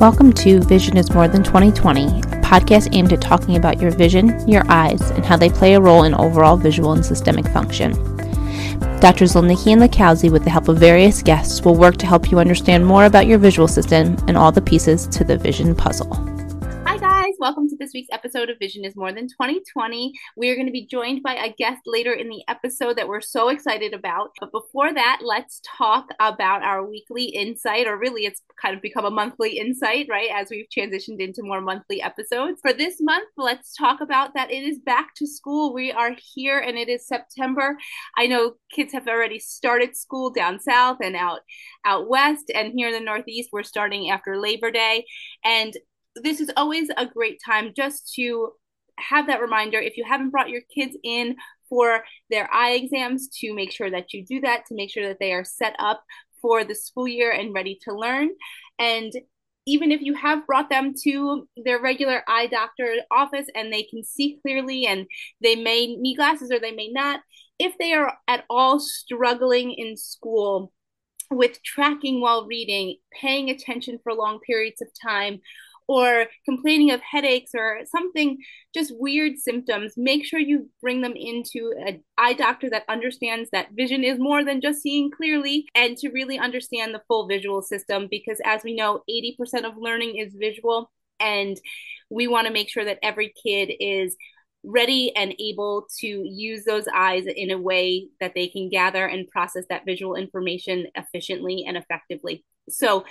Welcome to Vision is More Than 2020, a podcast aimed at talking about your vision, your eyes, and how they play a role in overall visual and systemic function. Drs. Zolnicki and Lakowski, with the help of various guests, will work to help you understand more about your visual system and all the pieces to the vision puzzle. Welcome to this week's episode of Vision is More Than 2020. We are going to be joined by a guest later in the episode that we're so excited about. But before that, let's talk about our weekly insight, or really, it's kind of become a monthly insight, right? As we've transitioned into more monthly episodes. For this month, let's talk about that it is back to school. We are here and it is September. I know kids have already started school down south and out out west and here in the northeast we're starting after labor day and this is always a great time just to have that reminder. If you haven't brought your kids in for their eye exams to make sure that you do that to make sure that they are set up for the school year and ready to learn. And even if you have brought them to their regular eye doctor office and they can see clearly and they may need glasses or they may not if they are at all struggling in school with tracking while reading paying attention for long periods of time or complaining of headaches or something, just weird symptoms, make sure you bring them into an eye doctor that understands that vision is more than just seeing clearly and to really understand the full visual system. Because as we know, 80% of learning is visual. And we want to make sure that every kid is ready and able to use those eyes in a way that they can gather and process that visual information efficiently and effectively. So,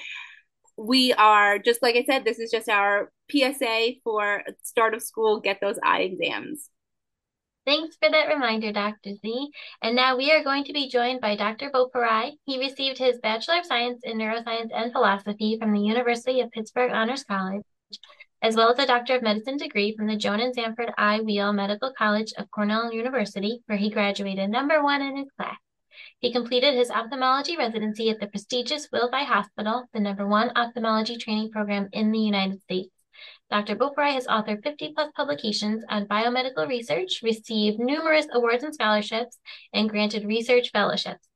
we are just like I said, this is just our PSA for start of school, get those eye exams. Thanks for that reminder, Dr. Z. And now we are going to be joined by Dr. Boparai. He received his Bachelor of Science in Neuroscience and Philosophy from the University of Pittsburgh Honors College, as well as a Doctor of Medicine degree from the Joan and Sanford I. Weill Medical College of Cornell University, where he graduated number one in his class. He completed his ophthalmology residency at the prestigious Wills Eye Hospital, the number one ophthalmology training program in the United States. Dr. Boparai has authored 50 plus publications on biomedical research, received numerous awards and scholarships, and granted research fellowships.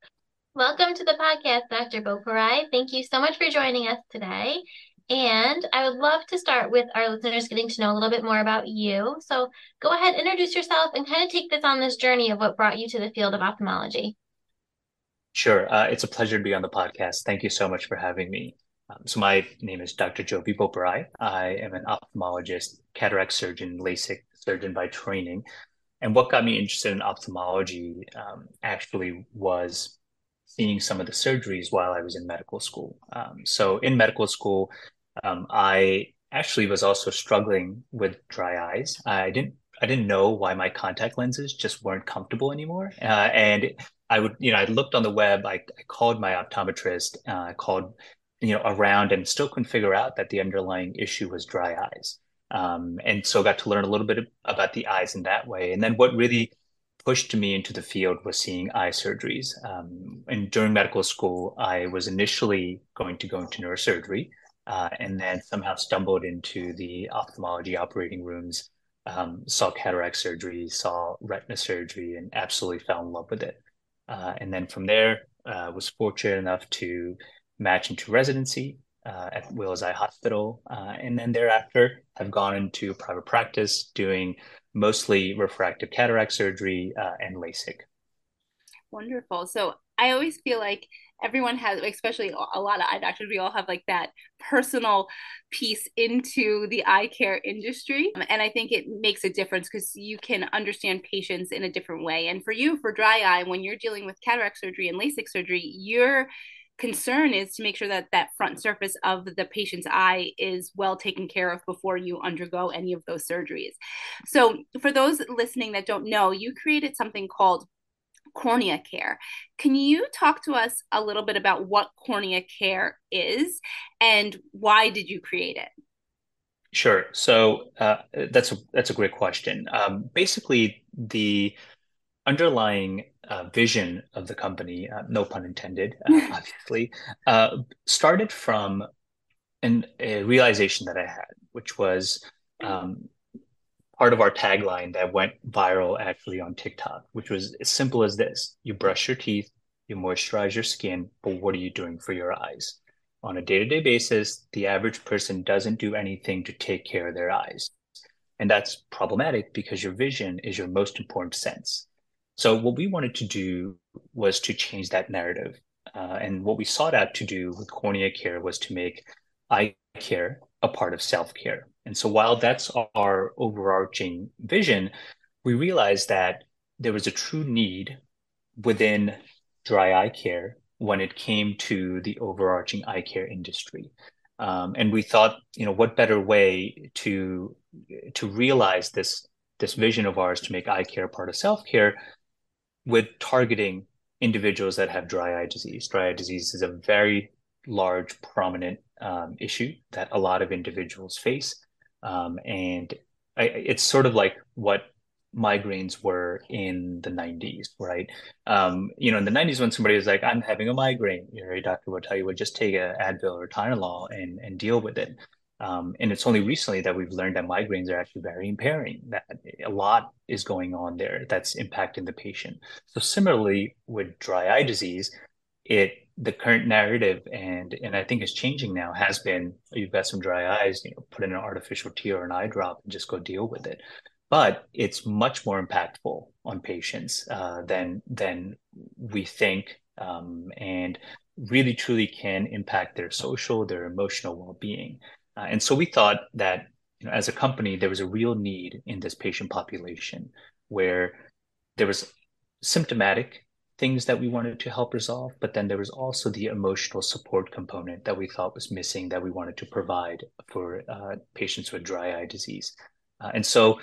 Welcome to the podcast, Dr. Boparai. Thank you so much for joining us today. And I would love to start with our listeners getting to know a little bit more about you. So go ahead, introduce yourself, and kind of take this on this journey of what brought you to the field of ophthalmology. Sure. Uh, it's a pleasure to be on the podcast. Thank you so much for having me. Um, so my name is Dr. Jovi Boparai. I am an ophthalmologist, cataract surgeon, LASIK surgeon by training. And what got me interested in ophthalmology um, actually was seeing some of the surgeries while I was in medical school. Um, so in medical school, um, I actually was also struggling with dry eyes. I didn't I didn't know why my contact lenses just weren't comfortable anymore. Uh, and I would, you know, I looked on the web, I, I called my optometrist, uh, I called, you know, around and still couldn't figure out that the underlying issue was dry eyes. Um, and so got to learn a little bit about the eyes in that way. And then what really pushed me into the field was seeing eye surgeries. Um, and during medical school, I was initially going to go into neurosurgery uh, and then somehow stumbled into the ophthalmology operating rooms, um, saw cataract surgery, saw retina surgery, and absolutely fell in love with it. Uh, and then from there, uh, was fortunate enough to match into residency uh, at Wills Eye Hospital, uh, and then thereafter have gone into private practice doing mostly refractive cataract surgery uh, and LASIK. Wonderful. So I always feel like everyone has especially a lot of eye doctors we all have like that personal piece into the eye care industry um, and i think it makes a difference because you can understand patients in a different way and for you for dry eye when you're dealing with cataract surgery and lasik surgery your concern is to make sure that that front surface of the patient's eye is well taken care of before you undergo any of those surgeries. So, for those listening that don't know, you created something called cornea care. Can you talk to us a little bit about what cornea care is and why did you create it? Sure. So uh, that's a that's a great question. Um, basically, the underlying uh, vision of the company, uh, no pun intended, uh, obviously, uh, started from an, a realization that I had, which was um, part of our tagline that went viral actually on TikTok, which was as simple as this you brush your teeth, you moisturize your skin, but what are you doing for your eyes? on a day to day basis, the average person doesn't do anything to take care of their eyes. And that's problematic because your vision is your most important sense. So, what we wanted to do was to change that narrative. Uh, and what we sought out to do with cornea care was to make eye care a part of self care. And so, while that's our overarching vision, we realized that there was a true need within dry eye care when it came to the overarching eye care industry. Um, and we thought, you know, what better way to to realize this this vision of ours to make eye care part of self care with targeting individuals that have dry eye disease. Dry eye disease is a very large, prominent um, issue that a lot of individuals face, um, and I, it's sort of like what migraines were in the 90s, right? Um, you know, in the 90s, when somebody was like, I'm having a migraine, your doctor would tell you, would just take a Advil or Tylenol and, and deal with it. Um, and it's only recently that we've learned that migraines are actually very impairing, that a lot is going on there that's impacting the patient. So similarly with dry eye disease, it the current narrative and and I think it's changing now has been you've got some dry eyes, you know, put in an artificial tear or an eye drop and just go deal with it but it's much more impactful on patients uh, than than we think, um, and really truly can impact their social, their emotional well-being. Uh, and so we thought that you know, as a company, there was a real need in this patient population where there was symptomatic things that we wanted to help resolve, but then there was also the emotional support component that we thought was missing that we wanted to provide for uh, patients with dry eye disease. Uh, and so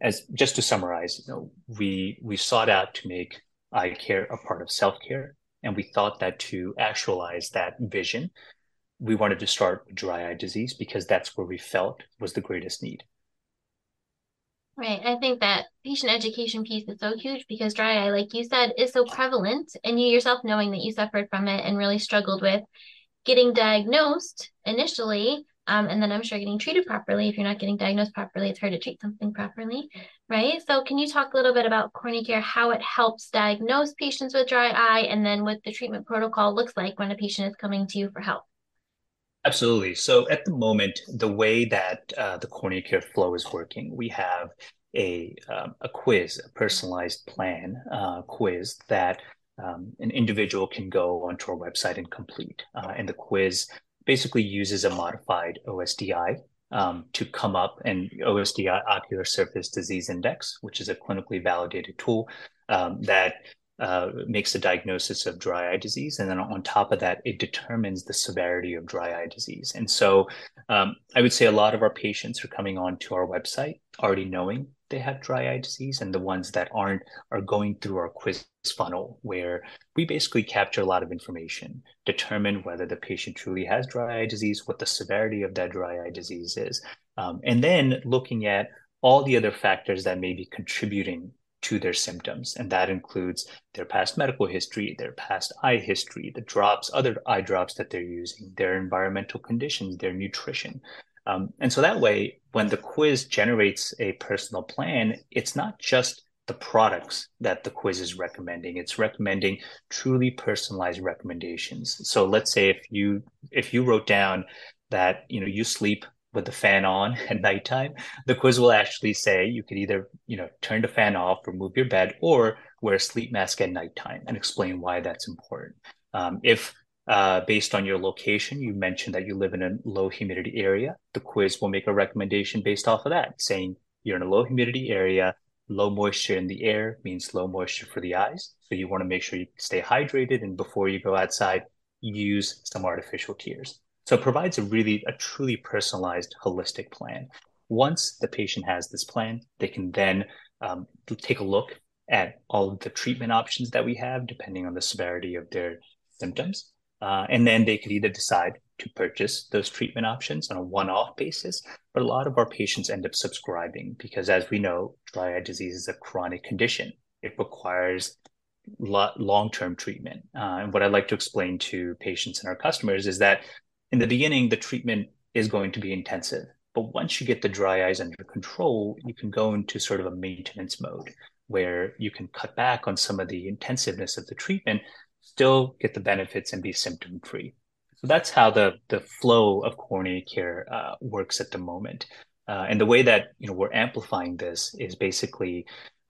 as just to summarize, you know, we we sought out to make eye care a part of self care, and we thought that to actualize that vision, we wanted to start with dry eye disease because that's where we felt was the greatest need. Right. I think that patient education piece is so huge because dry eye, like you said, is so prevalent. And you yourself knowing that you suffered from it and really struggled with getting diagnosed initially um, and then I'm sure getting treated properly. If you're not getting diagnosed properly, it's hard to treat something properly, right? So, can you talk a little bit about cornea care, how it helps diagnose patients with dry eye, and then what the treatment protocol looks like when a patient is coming to you for help? Absolutely. So, at the moment, the way that uh, the cornea care flow is working, we have a um, a quiz, a personalized plan uh, quiz that um, an individual can go onto our website and complete. Uh, and the quiz basically uses a modified OSDI um, to come up and OSDI Ocular Surface Disease Index, which is a clinically validated tool um, that uh, makes a diagnosis of dry eye disease. And then on top of that, it determines the severity of dry eye disease. And so um, I would say a lot of our patients are coming on to our website already knowing they have dry eye disease and the ones that aren't are going through our quiz funnel where we basically capture a lot of information determine whether the patient truly has dry eye disease what the severity of that dry eye disease is um, and then looking at all the other factors that may be contributing to their symptoms and that includes their past medical history their past eye history the drops other eye drops that they're using their environmental conditions their nutrition. Um, and so that way, when the quiz generates a personal plan, it's not just the products that the quiz is recommending it's recommending truly personalized recommendations. So let's say if you if you wrote down that you know you sleep with the fan on at nighttime the quiz will actually say you could either you know turn the fan off or move your bed or wear a sleep mask at nighttime and explain why that's important um, if uh, based on your location. You mentioned that you live in a low humidity area. The quiz will make a recommendation based off of that, saying you're in a low humidity area, low moisture in the air means low moisture for the eyes. So you want to make sure you stay hydrated. And before you go outside, use some artificial tears. So it provides a really, a truly personalized, holistic plan. Once the patient has this plan, they can then um, take a look at all of the treatment options that we have, depending on the severity of their symptoms. Uh, and then they could either decide to purchase those treatment options on a one off basis, but a lot of our patients end up subscribing because, as we know, dry eye disease is a chronic condition. It requires long term treatment. Uh, and what I'd like to explain to patients and our customers is that in the beginning, the treatment is going to be intensive. But once you get the dry eyes under control, you can go into sort of a maintenance mode where you can cut back on some of the intensiveness of the treatment still get the benefits and be symptom free. So that's how the the flow of cornea care uh, works at the moment. Uh, and the way that you know we're amplifying this is basically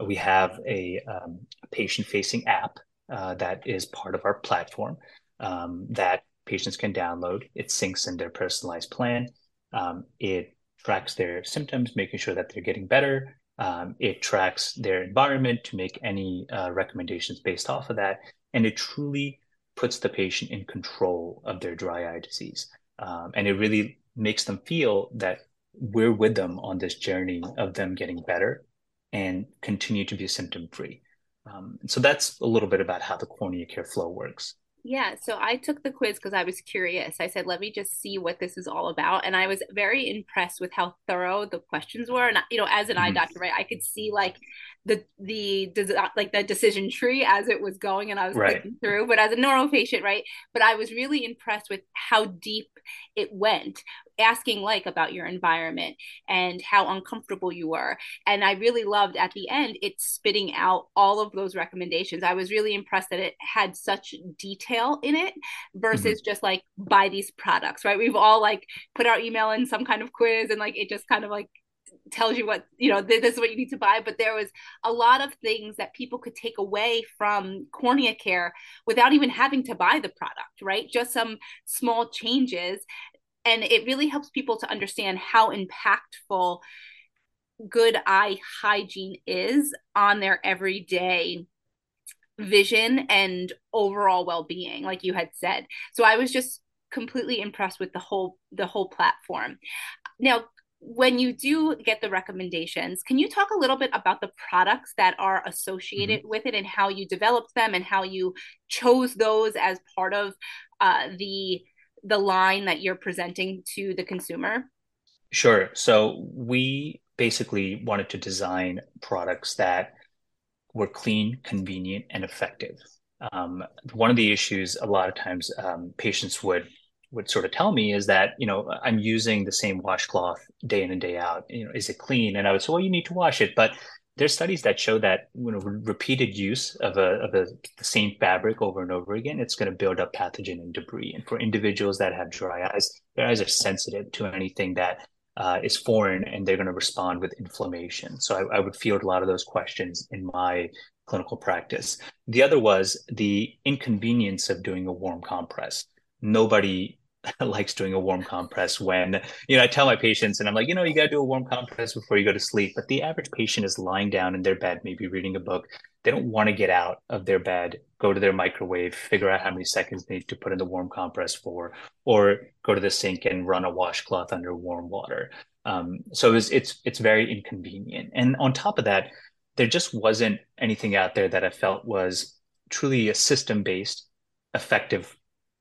we have a um, patient-facing app uh, that is part of our platform um, that patients can download. It syncs in their personalized plan. Um, it tracks their symptoms, making sure that they're getting better. Um, it tracks their environment to make any uh, recommendations based off of that. And it truly puts the patient in control of their dry eye disease. Um, and it really makes them feel that we're with them on this journey of them getting better and continue to be symptom free. Um, so that's a little bit about how the cornea care flow works. Yeah, so I took the quiz because I was curious. I said, let me just see what this is all about. And I was very impressed with how thorough the questions were. And, you know, as an mm-hmm. eye doctor, right, I could see like the, the, like the decision tree as it was going and I was right. through, but as a normal patient, right. But I was really impressed with how deep it went asking like about your environment and how uncomfortable you were and i really loved at the end it spitting out all of those recommendations i was really impressed that it had such detail in it versus mm-hmm. just like buy these products right we've all like put our email in some kind of quiz and like it just kind of like tells you what you know this is what you need to buy but there was a lot of things that people could take away from cornea care without even having to buy the product right? Just some small changes. And it really helps people to understand how impactful good eye hygiene is on their everyday vision and overall well-being like you had said. So i was just completely impressed with the whole the whole platform. Now when you do get the recommendations can you talk a little bit about the products that are associated mm-hmm. with it and how you developed them and how you chose those as part of uh, the the line that you're presenting to the consumer? Sure. So we basically wanted to design products that were clean, convenient, and effective. Um, one of the issues a lot of times um, patients would would sort of tell me is that you know I'm using the same washcloth day in and day out. You know, is it clean? And I would say, well, you need to wash it, but there's studies that show that you know repeated use of a of a, the same fabric over and over again, it's going to build up pathogen and debris. And for individuals that have dry eyes, their eyes are sensitive to anything that uh, is foreign, and they're going to respond with inflammation. So I, I would field a lot of those questions in my clinical practice. The other was the inconvenience of doing a warm compress. Nobody likes doing a warm compress when you know I tell my patients and I'm like you know you got to do a warm compress before you go to sleep. But the average patient is lying down in their bed maybe reading a book. They don't want to get out of their bed go to their microwave figure out how many seconds they need to put in the warm compress for or go to the sink and run a washcloth under warm water. Um, so it's, it's it's very inconvenient. And on top of that there just wasn't anything out there that I felt was truly a system based effective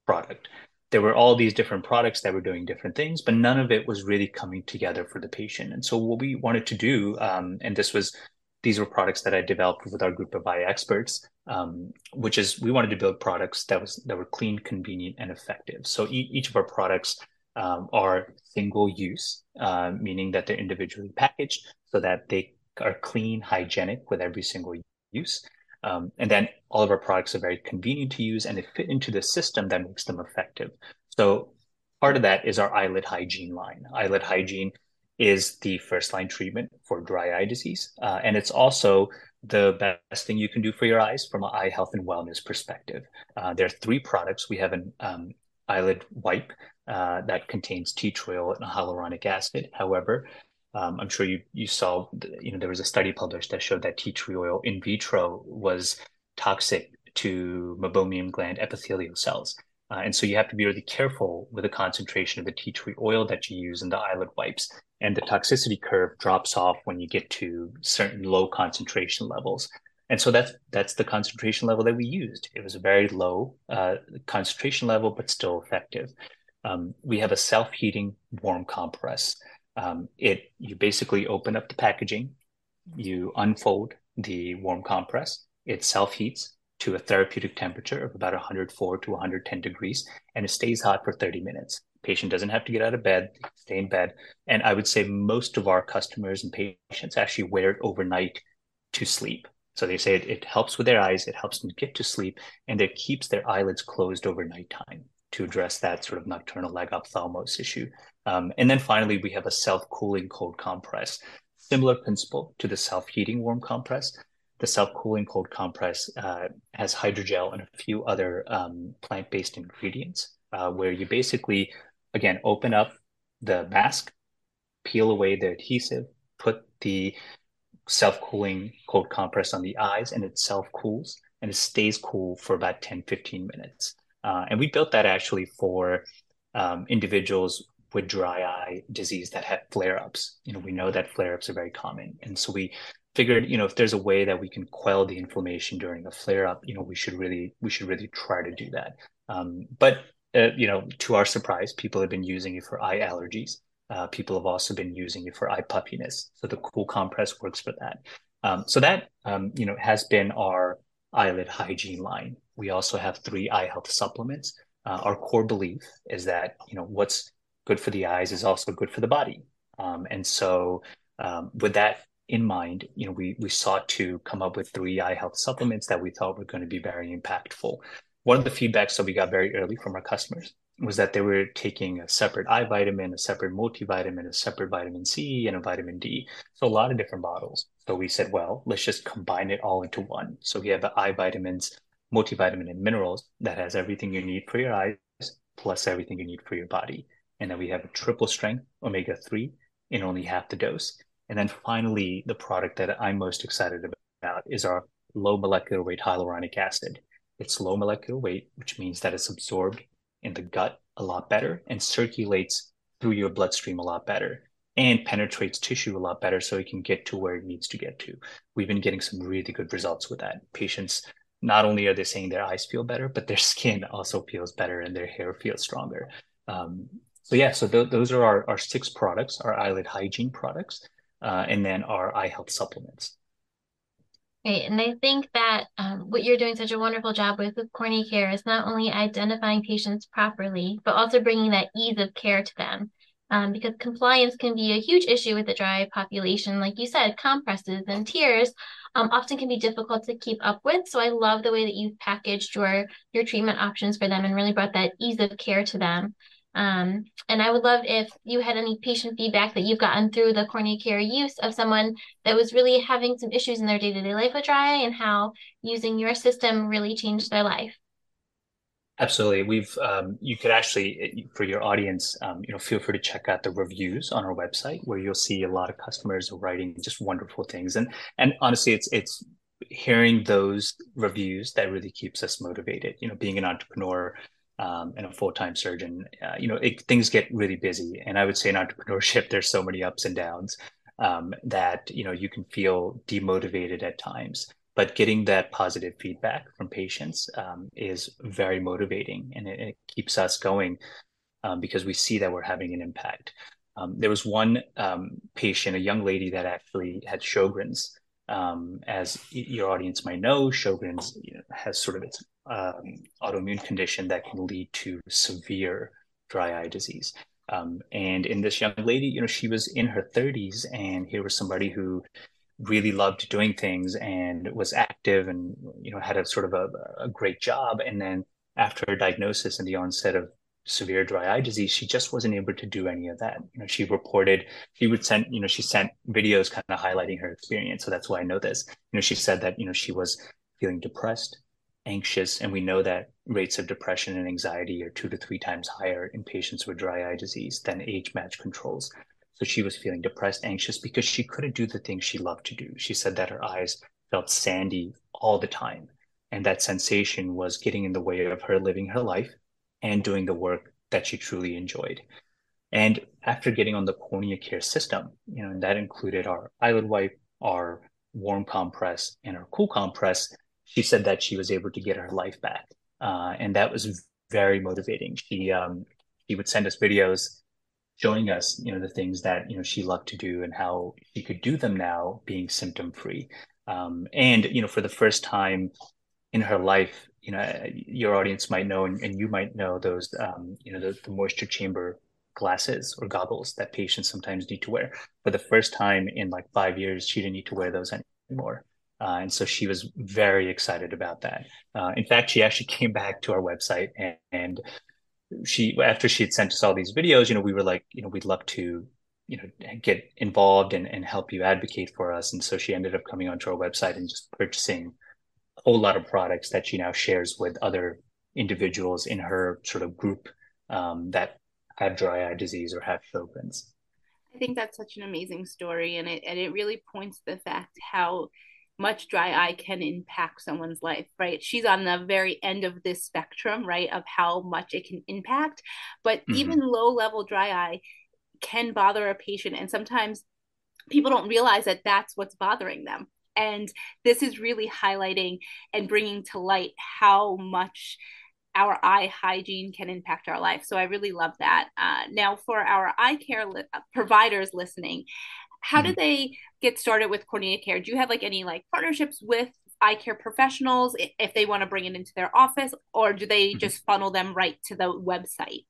product there were all these different products that were doing different things, but none of it was really coming together for the patient. And so what we wanted to do, um, and this was these were products that I developed with our group of eye experts, um, which is we wanted to build products that was that were clean, convenient, and effective. So e- each of our products um, are single use, uh, meaning that they're individually packaged so that they are clean, hygienic with every single use. Um, and then all of our products are very convenient to use and they fit into the system that makes them effective. So part of that is our eyelid hygiene line. Eyelid hygiene is the first line treatment for dry eye disease. Uh, and it's also the best thing you can do for your eyes from an eye health and wellness perspective. Uh, there are three products. We have an um, eyelid wipe uh, that contains tea tree oil and hyaluronic acid. However, um, I'm sure you you saw, you know, there was a study published that showed that tea tree oil in vitro was toxic to meibomian gland epithelial cells. Uh, and so you have to be really careful with the concentration of the tea tree oil that you use in the eyelid wipes. And the toxicity curve drops off when you get to certain low concentration levels. And so that's that's the concentration level that we used. It was a very low uh, concentration level, but still effective. Um, we have a self-heating warm compress. Um, it you basically open up the packaging, you unfold the warm compress, it self heats to a therapeutic temperature of about 104 to 110 degrees, and it stays hot for 30 minutes. Patient doesn't have to get out of bed, stay in bed, and I would say most of our customers and patients actually wear it overnight to sleep. So they say it, it helps with their eyes, it helps them get to sleep, and it keeps their eyelids closed over nighttime. To address that sort of nocturnal lagophthalmos issue. Um, and then finally, we have a self-cooling cold compress, similar principle to the self-heating warm compress. The self-cooling cold compress uh, has hydrogel and a few other um, plant-based ingredients, uh, where you basically, again, open up the mask, peel away the adhesive, put the self-cooling cold compress on the eyes, and it self-cools and it stays cool for about 10, 15 minutes. Uh, and we built that actually for um, individuals with dry eye disease that have flare ups. You know, we know that flare ups are very common. And so we figured, you know, if there's a way that we can quell the inflammation during a flare up, you know, we should really, we should really try to do that. Um, but, uh, you know, to our surprise, people have been using it for eye allergies. Uh, people have also been using it for eye puffiness. So the cool compress works for that. Um, so that, um, you know, has been our eyelid hygiene line. We also have three eye health supplements. Uh, our core belief is that, you know, what's good for the eyes is also good for the body. Um, and so, um, with that in mind, you know, we we sought to come up with three eye health supplements that we thought were going to be very impactful. One of the feedbacks that we got very early from our customers was that they were taking a separate eye vitamin, a separate multivitamin, a separate vitamin C, and a vitamin D. So a lot of different bottles. So we said, well, let's just combine it all into one. So we have the eye vitamins, multivitamin, and minerals that has everything you need for your eyes plus everything you need for your body. And then we have a triple strength omega 3 in only half the dose. And then finally, the product that I'm most excited about is our low molecular weight hyaluronic acid. It's low molecular weight, which means that it's absorbed in the gut a lot better and circulates through your bloodstream a lot better and penetrates tissue a lot better so it can get to where it needs to get to. We've been getting some really good results with that. Patients not only are they saying their eyes feel better, but their skin also feels better and their hair feels stronger. Um, so yeah, so th- those are our, our six products, our eyelid hygiene products, uh, and then our eye health supplements. Right. And I think that um, what you're doing such a wonderful job with with cornea care is not only identifying patients properly, but also bringing that ease of care to them. Um, because compliance can be a huge issue with the dry population. Like you said, compresses and tears um, often can be difficult to keep up with. So I love the way that you've packaged your your treatment options for them and really brought that ease of care to them. Um, and I would love if you had any patient feedback that you've gotten through the cornea care use of someone that was really having some issues in their day to day life with dry eye and how using your system really changed their life. Absolutely. We've, um, you could actually, for your audience, um, you know, feel free to check out the reviews on our website where you'll see a lot of customers writing just wonderful things. And, and honestly, it's, it's hearing those reviews that really keeps us motivated. You know, being an entrepreneur, um, and a full-time surgeon, uh, you know, it, things get really busy. And I would say in entrepreneurship, there's so many ups and downs um, that, you know, you can feel demotivated at times. But getting that positive feedback from patients um, is very motivating and it, it keeps us going um, because we see that we're having an impact. Um, there was one um, patient, a young lady that actually had Sjogren's. as your audience might know, Sjogren's you know, has sort of its um, autoimmune condition that can lead to severe dry eye disease. Um, and in this young lady, you know, she was in her 30s, and here was somebody who really loved doing things and was active and you know had a sort of a, a great job. And then after her diagnosis and the onset of severe dry eye disease, she just wasn't able to do any of that. You know, she reported she would send, you know, she sent videos kind of highlighting her experience. So that's why I know this. You know, she said that, you know, she was feeling depressed, anxious, and we know that rates of depression and anxiety are two to three times higher in patients with dry eye disease than age match controls. So she was feeling depressed, anxious because she couldn't do the things she loved to do. She said that her eyes felt sandy all the time. And that sensation was getting in the way of her living her life and doing the work that she truly enjoyed. And after getting on the cornea care system, you know, and that included our eyelid wipe, our warm compress, and our cool compress, she said that she was able to get her life back, uh, and that was very motivating. She um, she would send us videos showing us, you know, the things that you know she loved to do and how she could do them now, being symptom free. Um, and you know, for the first time in her life, you know, your audience might know, and, and you might know those, um, you know, the, the moisture chamber glasses or goggles that patients sometimes need to wear. For the first time in like five years, she didn't need to wear those anymore. Uh, and so she was very excited about that. Uh, in fact, she actually came back to our website and, and she after she had sent us all these videos, you know, we were like, you know, we'd love to, you know, get involved and, and help you advocate for us. And so she ended up coming onto our website and just purchasing a whole lot of products that she now shares with other individuals in her sort of group um, that have dry eye disease or have Sjogren's. I think that's such an amazing story, and it and it really points the fact how much dry eye can impact someone's life, right? She's on the very end of this spectrum, right, of how much it can impact. But mm-hmm. even low level dry eye can bother a patient, and sometimes people don't realize that that's what's bothering them. And this is really highlighting and bringing to light how much our eye hygiene can impact our life. So I really love that. Uh, now, for our eye care li- uh, providers listening, how mm-hmm. do they get started with cornea care? Do you have like any like partnerships with eye care professionals if they want to bring it into their office, or do they mm-hmm. just funnel them right to the website?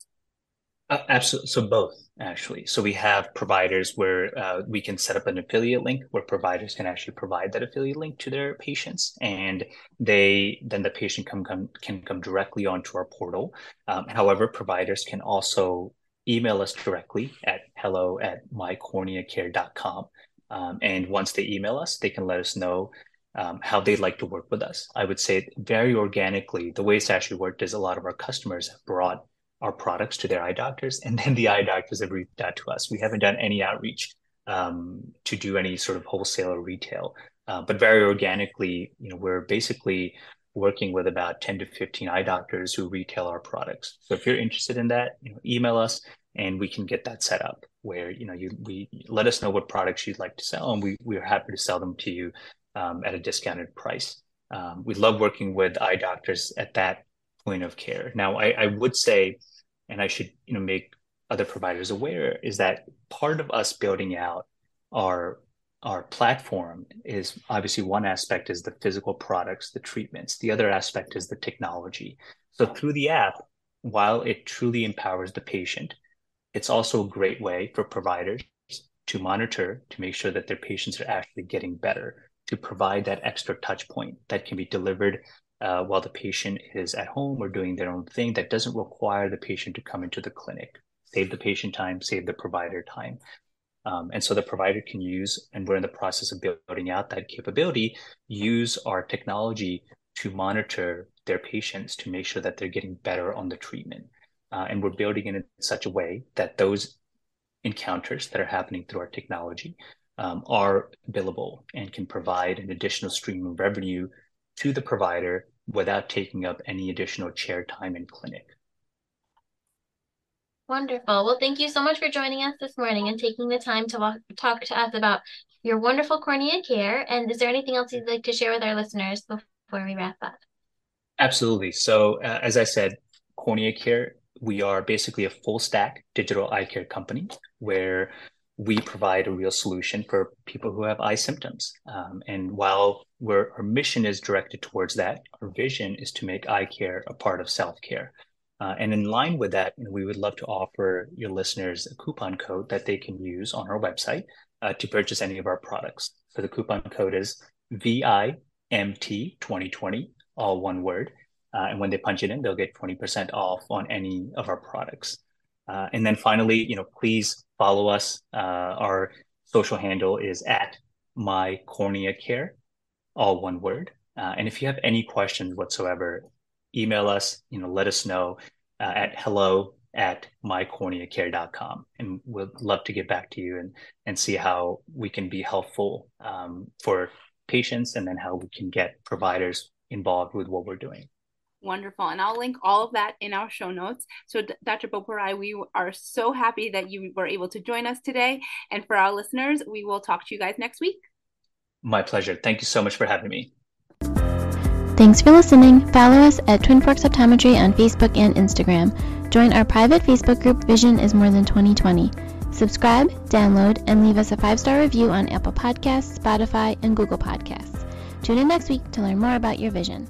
Uh, absolutely. So both actually. So we have providers where uh, we can set up an affiliate link where providers can actually provide that affiliate link to their patients, and they then the patient can come can come directly onto our portal. Um, however, providers can also email us directly at hello at mycorneacare.com. Um, and once they email us, they can let us know um, how they'd like to work with us. I would say very organically, the way it's actually worked is a lot of our customers have brought our products to their eye doctors, and then the eye doctors have reached out to us. We haven't done any outreach um, to do any sort of wholesale or retail, uh, but very organically, you know, we're basically working with about 10 to 15 eye doctors who retail our products. So if you're interested in that, you know, email us and we can get that set up where you know you we let us know what products you'd like to sell and we we are happy to sell them to you um, at a discounted price. Um, we love working with eye doctors at that point of care. Now, I, I would say, and I should you know make other providers aware, is that part of us building out our our platform is obviously one aspect is the physical products, the treatments. The other aspect is the technology. So through the app, while it truly empowers the patient, it's also a great way for providers to monitor to make sure that their patients are actually getting better, to provide that extra touch point that can be delivered uh, while the patient is at home or doing their own thing that doesn't require the patient to come into the clinic. Save the patient time, save the provider time. Um, and so the provider can use, and we're in the process of building out that capability, use our technology to monitor their patients to make sure that they're getting better on the treatment. Uh, and we're building it in such a way that those encounters that are happening through our technology um, are billable and can provide an additional stream of revenue to the provider without taking up any additional chair time in clinic. Wonderful. Well, thank you so much for joining us this morning and taking the time to walk, talk to us about your wonderful cornea care. And is there anything else you'd like to share with our listeners before we wrap up? Absolutely. So, uh, as I said, cornea care, we are basically a full stack digital eye care company where we provide a real solution for people who have eye symptoms. Um, and while our mission is directed towards that, our vision is to make eye care a part of self care. Uh, and in line with that, we would love to offer your listeners a coupon code that they can use on our website uh, to purchase any of our products. So the coupon code is VIMT2020, all one word. Uh, and when they punch it in, they'll get 20% off on any of our products. Uh, and then finally, you know, please follow us. Uh, our social handle is at my cornea care, all one word. Uh, and if you have any questions whatsoever, email us, you know, let us know uh, at hello at mycorneacare.com. And we'd love to get back to you and, and see how we can be helpful um, for patients and then how we can get providers involved with what we're doing. Wonderful. And I'll link all of that in our show notes. So, Dr. Boparai, we are so happy that you were able to join us today. And for our listeners, we will talk to you guys next week. My pleasure. Thank you so much for having me. Thanks for listening. Follow us at Twin Forks Optometry on Facebook and Instagram. Join our private Facebook group, Vision is More Than 2020. Subscribe, download, and leave us a five star review on Apple Podcasts, Spotify, and Google Podcasts. Tune in next week to learn more about your vision.